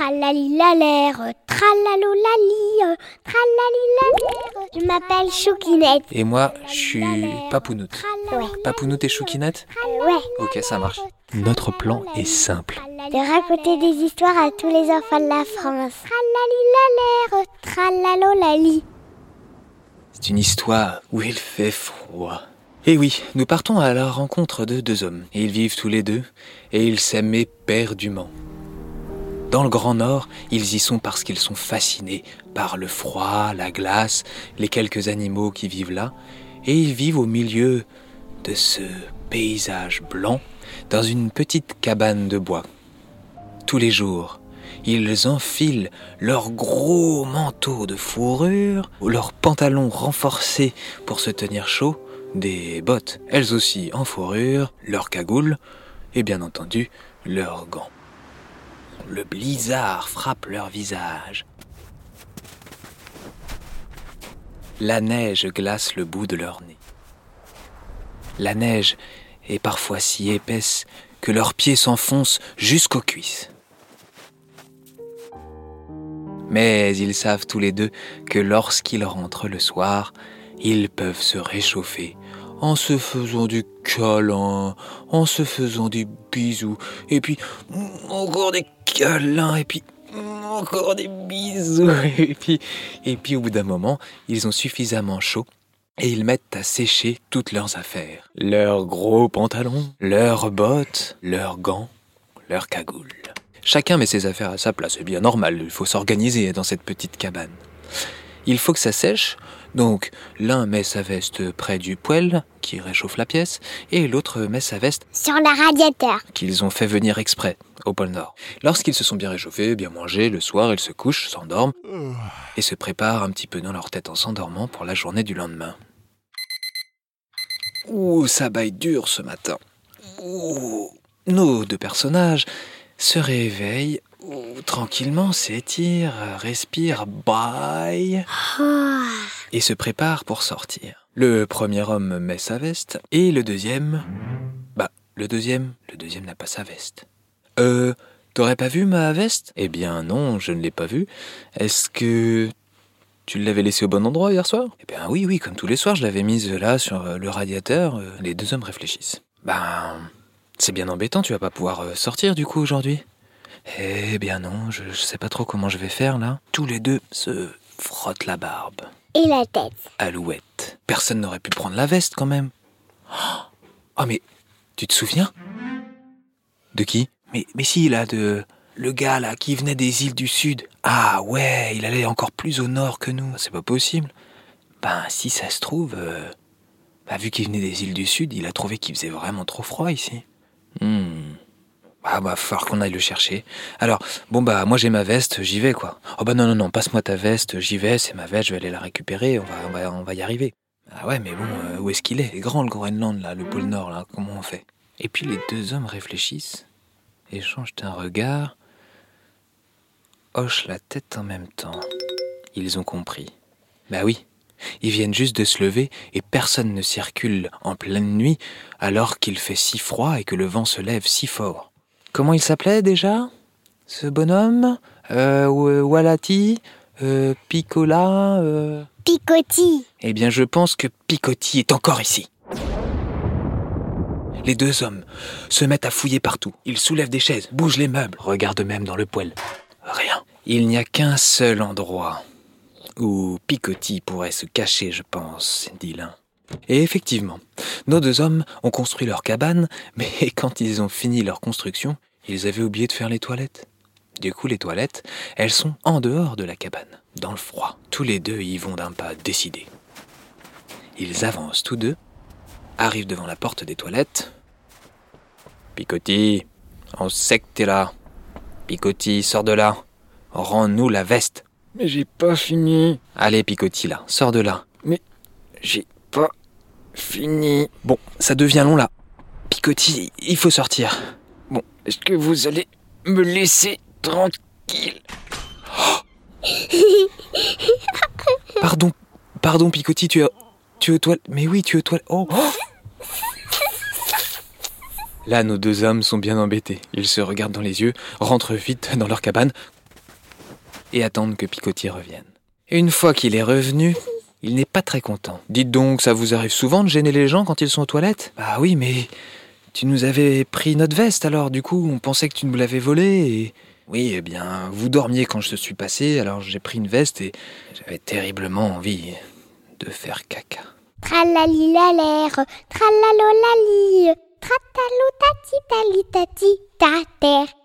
Tralalilalère, tralalolali, tralalilalère. Je m'appelle Choukinette. Et moi, je suis Papounoute. Ouais. Papounoute et Choukinette Ouais. Ok, ça marche. Notre plan est simple. De raconter des histoires à tous les enfants de la France. Tralalilalère, tralalolali. C'est une histoire où il fait froid. Et oui, nous partons à la rencontre de deux hommes. Ils vivent tous les deux, et ils s'aiment éperdument. Dans le Grand Nord, ils y sont parce qu'ils sont fascinés par le froid, la glace, les quelques animaux qui vivent là, et ils vivent au milieu de ce paysage blanc dans une petite cabane de bois. Tous les jours, ils enfilent leurs gros manteaux de fourrure, leurs pantalons renforcés pour se tenir chaud, des bottes, elles aussi en fourrure, leurs cagoules et bien entendu leurs gants. Le blizzard frappe leur visage. La neige glace le bout de leur nez. La neige est parfois si épaisse que leurs pieds s'enfoncent jusqu'aux cuisses. Mais ils savent tous les deux que lorsqu'ils rentrent le soir, ils peuvent se réchauffer en se faisant du câlin, en se faisant des bisous, et puis encore des câlins, et puis encore des bisous, et puis, et puis au bout d'un moment, ils ont suffisamment chaud et ils mettent à sécher toutes leurs affaires. Leurs gros pantalons, leurs bottes, leurs gants, leurs cagoules. Chacun met ses affaires à sa place, c'est bien normal, il faut s'organiser dans cette petite cabane. Il faut que ça sèche, donc l'un met sa veste près du poêle, qui réchauffe la pièce, et l'autre met sa veste Sur le radiateur. qu'ils ont fait venir exprès au pôle Nord. Lorsqu'ils se sont bien réchauffés, bien mangés, le soir, ils se couchent, s'endorment, et se préparent un petit peu dans leur tête en s'endormant pour la journée du lendemain. Ouh, ça baille dur ce matin. Ouh. Nos deux personnages se réveillent, ouh, tranquillement s'étirent, respirent, baillent Oh. et se prépare pour sortir. Le premier homme met sa veste et le deuxième... Bah, le deuxième, le deuxième n'a pas sa veste. Euh, t'aurais pas vu ma veste? Eh bien non, je ne l'ai pas vue. Est-ce que tu l'avais laissée au bon endroit hier soir? Eh bien oui, oui, comme tous les soirs, je l'avais mise là sur le radiateur. Euh, Les deux hommes réfléchissent. Ben, c'est bien embêtant, tu vas pas pouvoir euh, sortir du coup aujourd'hui Eh bien non, je, je sais pas trop comment je vais faire là. Tous les deux se frottent la barbe. Et la tête. Alouette. Personne n'aurait pu prendre la veste quand même. Oh mais tu te souviens? De qui? Mais mais si là de le gars là qui venait des îles du sud. Ah ouais, il allait encore plus au nord que nous. C'est pas possible. Ben si ça se trouve, euh, bah, vu qu'il venait des îles du sud, il a trouvé qu'il faisait vraiment trop froid ici. Hmm. Ah bah falloir qu'on aille le chercher. Alors, bon bah moi j'ai ma veste, j'y vais quoi. Oh bah non non non, passe-moi ta veste, j'y vais, c'est ma veste, je vais aller la récupérer, on va, on va, on va y arriver. Ah ouais mais bon, euh, où est-ce qu'il est est? Grand le Groenland là, le pôle Nord là, comment on fait? Et puis les deux hommes réfléchissent, échangent un regard, hochent la tête en même temps. Ils ont compris. Bah oui, ils viennent juste de se lever et personne ne circule en pleine nuit alors qu'il fait si froid et que le vent se lève si fort. Comment il s'appelait déjà Ce bonhomme? Euh, Wa- Walati euh, Picola euh... Picotis. Eh bien, je pense que Picotti est encore ici. Les deux hommes se mettent à fouiller partout. Ils soulèvent des chaises, bougent les meubles, regardent même dans le poêle. Rien. Il n'y a qu'un seul endroit où Picotti pourrait se cacher, je pense, dit l'un. Et effectivement, nos deux hommes ont construit leur cabane, mais quand ils ont fini leur construction, ils avaient oublié de faire les toilettes. Du coup, les toilettes, elles sont en dehors de la cabane, dans le froid. Tous les deux y vont d'un pas décidé. Ils avancent tous deux, arrivent devant la porte des toilettes. Picotti, on sait que t'es là. Picotti, sors de là. Rends-nous la veste. Mais j'ai pas fini. Allez, Picotti, là, sors de là. J'ai pas fini. Bon, ça devient long là. Picotti, il faut sortir. Bon, est-ce que vous allez me laisser tranquille? Pardon, pardon, Picotti, tu es, tu es aux toilettes. Mais oui, tu es aux toilettes. Oh. Là, nos deux hommes sont bien embêtés. Ils se regardent dans les yeux, rentrent vite dans leur cabane. Et attendre que Picotis revienne. Une fois qu'il est revenu, il n'est pas très content. Dites donc, ça vous arrive souvent de gêner les gens quand ils sont aux toilettes? Ah oui, mais tu nous avais pris notre veste alors, du coup, on pensait que tu nous l'avais volée et... Oui, eh bien, vous dormiez quand je suis passé, alors j'ai pris une veste et j'avais terriblement envie de faire caca. Tralali la l'air, tralalo la li, tratalo tati tali tati ta terre.